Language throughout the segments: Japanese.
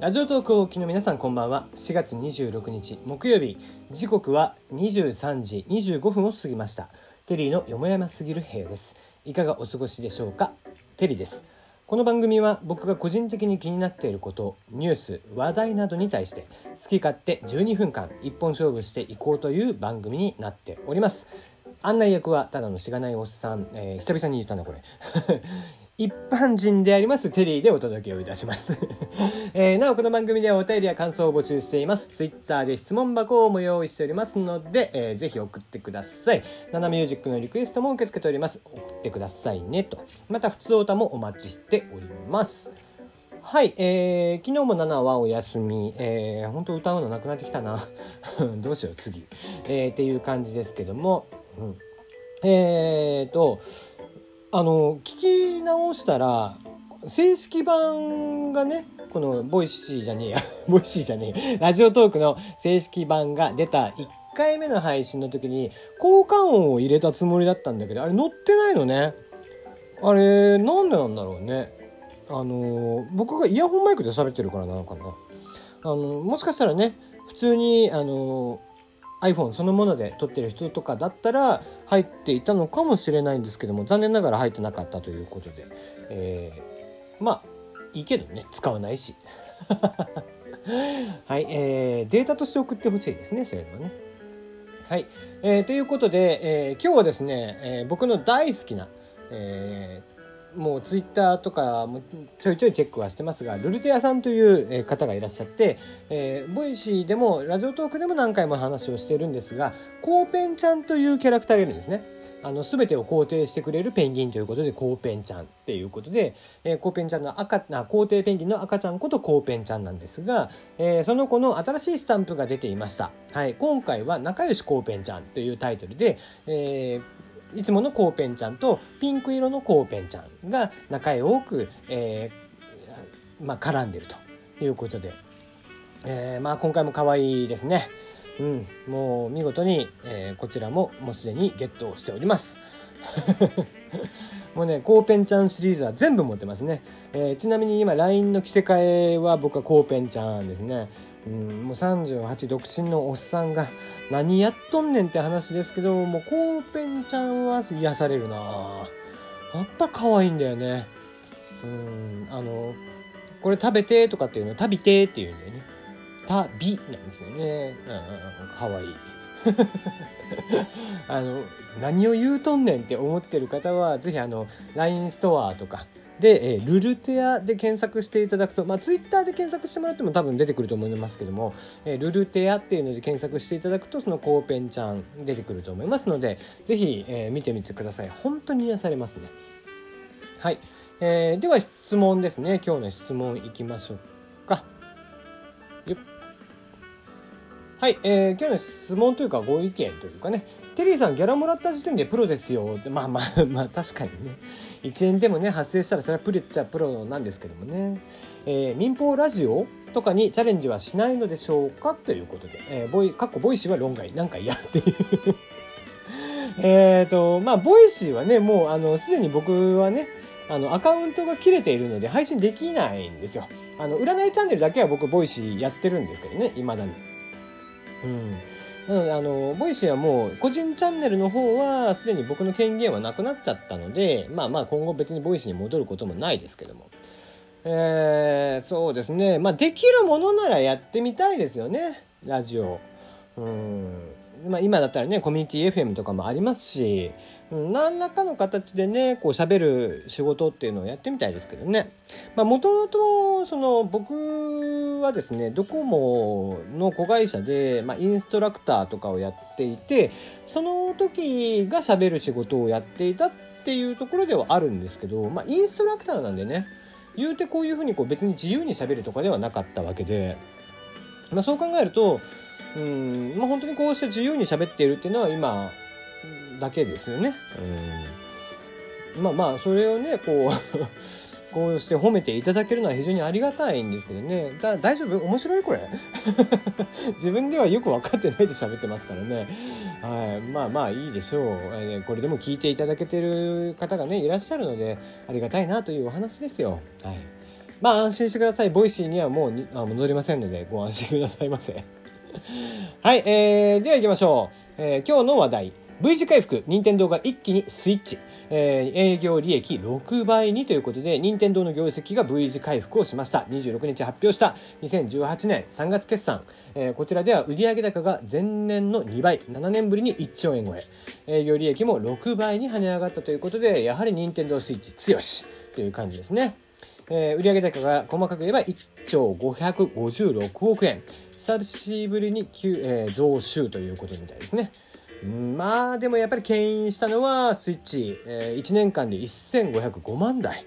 ラジオトークをお聞きの皆さんこんばんは。4月26日木曜日。時刻は23時25分を過ぎました。テリーのよもやますぎる部屋です。いかがお過ごしでしょうか？テリーです。この番組は僕が個人的に気になっていることニュース話題などに対して好き勝手12分間一本勝負していこうという番組になっております。案内役はただのしがないおっさん、えー、久々に言ったなこれ。一般人でありますテリーでお届けをいたします、えー、なおこの番組ではお便りや感想を募集しています。ツイッターで質問箱をも用意しておりますので、えー、ぜひ送ってください。ナナミュージックのリクエストも受け付けております。送ってくださいねと。また普通歌もお待ちしております。はい、えー、昨日も7はお休み、えー、本当歌うのなくなってきたな。どうしよう次、えー、っていう感じですけども、うん、えーとあの聞き直したら正式版がねこの Voicy じゃねえや Voicy じゃねえ Radiotalk の正式版が出た1回目の配信の時に効果音を入れたつもりだったんだけどあれ載ってないのね。あれなんでなんだろうね。あの僕がイヤホンマイクで喋ってるからなのかな。あのもしかしたらね普通にあの iPhone そのもので撮ってる人とかだったら入っていたのかもしれないんですけども残念ながら入ってなかったということで、えー、まあいいけどね使わないし。はい、えー、データとして送ってほしいですねそういうのはね。はい、えー、ということで、えー、今日はですね、えー、僕の大好きな、えー、もうツイッターとかもちょいちょいチェックはしてますが、るるてあさんという方がいらっしゃって、えー、 Voicy でも、 Radiotalk でも何回も話をしてるんですが、コウペンちゃんというキャラクターがいるんですね。あの、すべてを肯定してくれるペンギンということで、コウペンちゃんっていうことで、えー、コウペンちゃんの赤、あ、肯定ペンギンの赤ちゃんことコウペンちゃんなんですが、えー、その子の新しいスタンプが出ていました。はい。今回は仲良しコウペンちゃんというタイトルで、えーいつものコウペンちゃんとピンク色のコウペンちゃんが仲良く、えー、まあ、絡んでるということで、えー、まあ、今回も可愛いですね。うん、もう見事に、えー、こちらももうすでにゲットしております。もうね、コーペンちゃんシリーズは全部持ってますね。えー、ちなみに今 LINE の着せ替えは僕はコーペンちゃんですね。うん、もう38独身のおっさんが何やっとんねんって話ですけどもうコーペンちゃんは癒されるな。やっぱ可愛いんだよね。うんあのこれ食べてとかっていうの食べてっていうんだよね。旅なんですよね。うん可愛い。あの何を言うとんねんって思ってる方は是非あの LINE ストアとかで、えー、ルルテアで検索していただくと、まあ、ツイッターで検索してもらっても多分出てくると思いますけども、えー、ルルテアっていうので検索していただくと、そのコーペンちゃん出てくると思いますので、ぜひ、えー、見てみてください。本当に癒されますね。はい。えー、では質問ですね。今日の質問いきましょうか。はい、えー、今日の質問というかご意見というかね、テリーさんギャラもらった時点でプロですよ。まあまあまあ確かにね。1円でもね、発生したらそれはプロっちゃプロなんですけどもね。えー、民放ラジオとかにチャレンジはしないのでしょうかということで、えー、ボイ、かっこ Voicy は論外、なんか嫌っていう えっと、まあ、 Voicy はね、もう、あの、すでに僕はね、あの、アカウントが切れているので配信できないんですよ。あの、占いチャンネルだけは僕、 Voicy やってるんですけどね、未だに。うん。うん、あの、 Voicy はもう、個人チャンネルの方は、すでに僕の権限はなくなっちゃったので、まあまあ今後別に Voicy に戻ることもないですけども。えー、そうですね。まあできるものならやってみたいですよね。ラジオ。うん。まあ今だったらね、コミュニティ FM とかもありますし、何らかの形でねこう喋る仕事っていうのをやってみたいですけどね。もともとその僕はですねドコモの子会社で、まあ、インストラクターとかをやっていてその時が喋る仕事をやっていたっていうところではあるんですけど、まあ、インストラクターなんでね言うてこういうふうにこう別に自由に喋るとかではなかったわけで、まあ、そう考えるとうん、まあ、本当にこうして自由に喋っているっていうのは今だけですよね。うん、まあまあそれをねこう こうして褒めていただけるのは非常にありがたいんですけどね。だ大丈夫？面白いこれ？自分ではよく分かってないで喋ってますからね。はい。まあまあいいでしょう。えこれでも聞いていただけてる方がね、いらっしゃるので、ありがたいなというお話ですよ。はい。まあ安心してください Voicy にはもうにあ戻りませんのでご安心くださいませ はい、えー、では行きましょう、えー、今日の話題。V 字回復、任天堂が一気にスイッチ、えー、営業利益6倍にということで、任天堂の業績が V 字回復をしました。26日発表した。2018年3月決算、えー、こちらでは売上高が前年の2倍、7年ぶりに1兆円超え、営業利益も6倍に跳ね上がったということで、やはり任天堂スイッチ強し。という感じですね。えー、売上高が細かく言えば1兆556億円。久しぶりに急、えー、増収ということみたいですね。まあでもやっぱり牽引したのはスイッチ、えー、1年間で1505万台。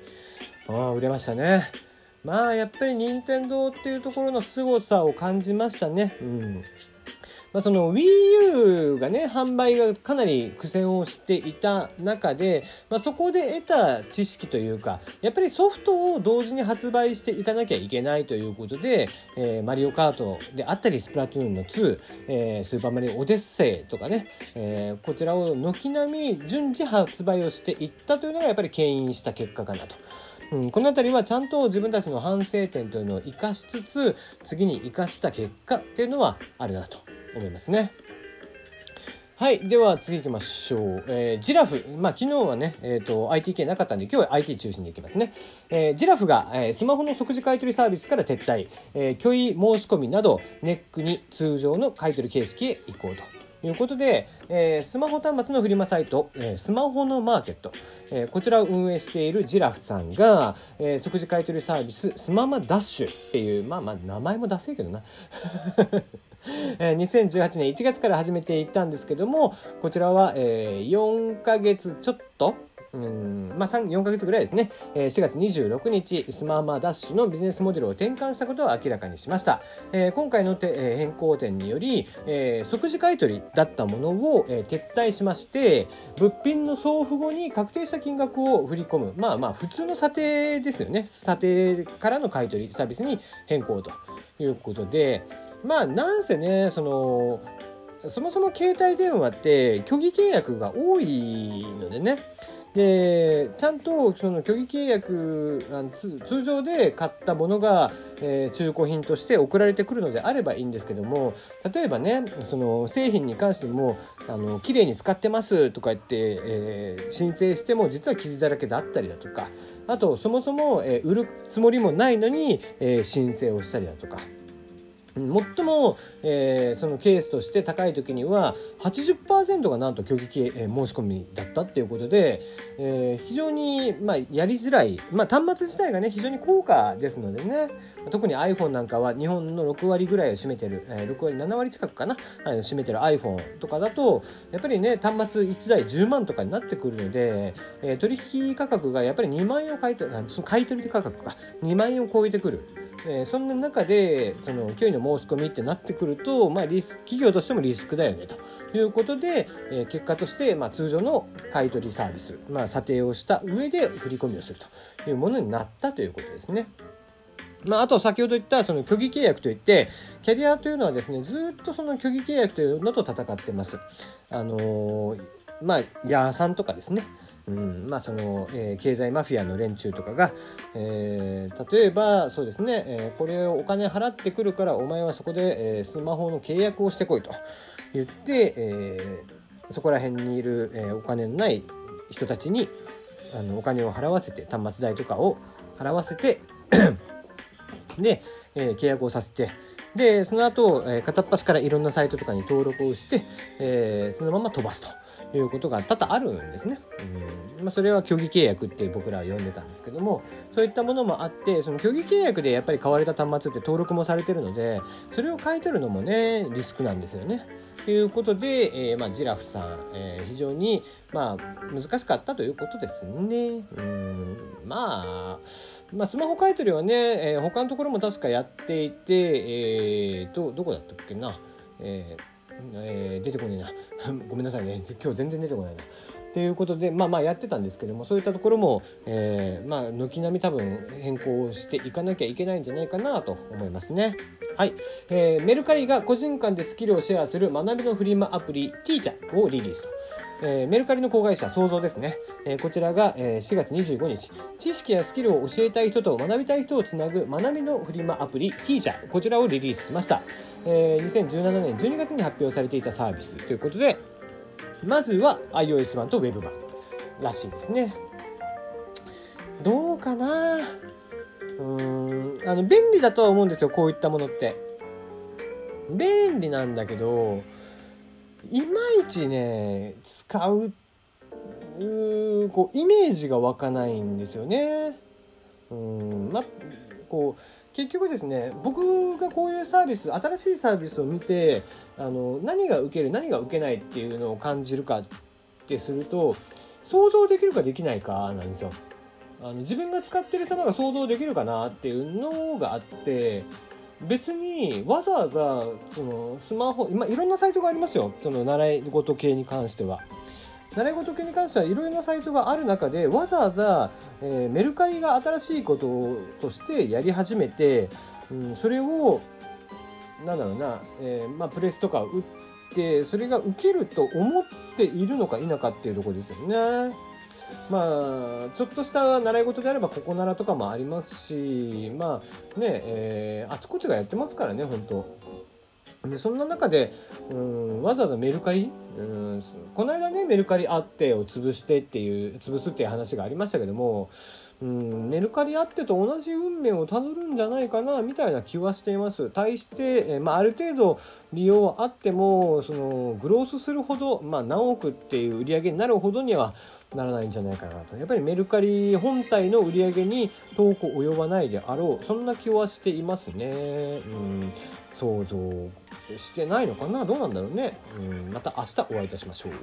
ああ売れましたね。まあやっぱり任天堂っていうところの凄さを感じましたね。うん。まあ、その Wii U がね、販売がかなり苦戦をしていた中で、まあ、そこで得た知識というか、やっぱりソフトを同時に発売していかなきゃいけないということで、えー、マリオカートであったり、スプラトゥーンの2、えー、スーパーマリオオデッセイとかね、えー、こちらを軒並み順次発売をしていったというのがやっぱり牽引した結果かなと。うん、この辺りはちゃんと自分たちの反省点というのを生かしつつ次に生かした結果っていうのはあるなと思いますね。はい。では次行きましょう。えー、ジラフ。まあ、昨日はね、えっ、ー、と、IT 系なかったんで、今日は IT 中心に行きますね。えー、ジラフが、えー、スマホの即時買取サービスから撤退、えー、虚偽申し込みなど、ネックに通常の買取形式へ移行と。いうことで、えー、スマホ端末のフリマサイト、えー、スマホのマーケット、えー、こちらを運営しているジラフさんが、えー、即時買取サービススママダッシュっていう、まあまあ名前も出せるけどな。えー、2018年1月から始めていったんですけども、こちらは、えー、4ヶ月ちょっと、うんまあ、4ヶ月ぐらいですね、えー、4月26日、スマーマーダッシュのビジネスモデルを転換したことを明らかにしました。えー、今回のて、えー、変更点により、えー、即時買取だったものを、えー、撤退しまして、物品の送付後に確定した金額を振り込む、まあまあ、普通の査定ですよね。査定からの買取サービスに変更ということで、まあ、なんせね、その、そもそも携帯電話って虚偽契約が多いのでね、でちゃんとその虚偽契約通常で買ったものが、え、中古品として送られてくるのであればいいんですけども例えばねその製品に関してもあの綺麗に使ってますとか言って、えー、申請しても実は傷だらけだったりだとかあとそもそも、えー、売るつもりもないのに、え、申請をしたりだとか。最も、えー、そのケースとして高い時には80%がなんと虚偽、えー、申し込みだったっていうことで、えー、非常に、まあ、やりづらい、まあ、端末自体がね非常に高価ですのでね。特に iPhone なんかは日本の6割ぐらいを占めてる、えー、6割7割近くかな占めてる iPhone とかだとやっぱりね端末1台10万とかになってくるので、えー、取引価格がやっぱり2万円を買い取その買い取り価格か2万円を超えてくる。えー、そんな中でその距離の申し込みってなってくると、まあ、リス企業としてもリスクだよねということで、えー、結果として、まあ、通常の買い取りサービス、まあ、査定をした上で振り込みをするというものになったということですね。まあ、あと先ほど言ったその虚偽契約といって、キャリアというのはですね、ずっとその虚偽契約というのと戦ってます。あのー、まあ、ヤーさんとかですね。うんまあそのえー、経済マフィアの連中とかが、えー、例えばそうですね、えー、これをお金払ってくるからお前はそこで、えー、スマホの契約をしてこいと言って、えー、そこら辺にいる、えー、お金のない人たちにあのお金を払わせて端末代とかを払わせてで、えー、契約をさせてでその後、えー、片っ端からいろんなサイトとかに登録をして、えー、そのまま飛ばすと。いうことが多々あるんですね。うんまあ、それは虚偽契約って僕らは呼んでたんですけどもそういったものもあってその虚偽契約でやっぱり買われた端末って登録もされてるのでそれを買い取るのもねリスクなんですよね。ということで、えー、まあ、ジラフさん、えー、非常に、まあ、難しかったということですね。うんまあ、まあ、スマホ買い取りはね、えー、他のところも確かやっていて、えーと、どこだったっけな。えーえー、出てこねえな ごめんなさいね今日全然出てこないな。ということでまあまあやってたんですけどもそういったところも、えー、まあ軒並み多分変更していかなきゃいけないんじゃないかなと思いますね。はい、えー、メルカリが個人間でスキルをシェアする学びのフリマアプリ T チャをリリースと。えー、メルカリの子会社創造ですね、えー、こちらが、えー、4月25日。知識やスキルを教えたい人と学びたい人をつなぐ学びのフリマアプリ T ーチャーこちらをリリースしました、えー、2017年12月に発表されていたサービス。ということでまずは iOS 版と Web 版らしいですね。どうかな？うんあの便利だとは思うんですよこういったものって。便利なんだけどいまいちね使うこうイメージが湧かないんですよねうんまこう結局ですね僕がこういうサービス新しいサービスを見てあの何が受ける何が受けないっていうのを感じるかってすると想像できるかできないかなんですよ。あの自分が使ってる様が想像できるかなっていうのがあって別にわざわざそのスマホ今いろんなサイトがありますよその習い事系に関しては。習い事系に関してはいろいろなサイトがある中でわざわざ、えー、メルカリが新しいこととしてやり始めて、うん、それをなんだろうな、えー、まあ、プレスとか打ってそれが受けると思っているのか否かっていうところですよね。まあ、ちょっとした習い事であればここならとかもありますしまあね、えー、あちこちがやってますからね本当。でそんな中でうんわざわざメルカリうんこの間ねメルカリあってを潰してっていう潰すっていう話がありましたけどもうんメルカリあってと同じ運命をたどるんじゃないかなみたいな気はしています。対して、えまあ、ある程度利用はあってもそのグロースするほど、まあ、何億っていう売り上げになるほどにはならないんじゃないかなと。やっぱりメルカリ本体の売り上げに遠く及ばないであろうそんな気はしていますね。うん。想像してないのかな？どうなんだろうね。うんまた明日お会いいたしましょう。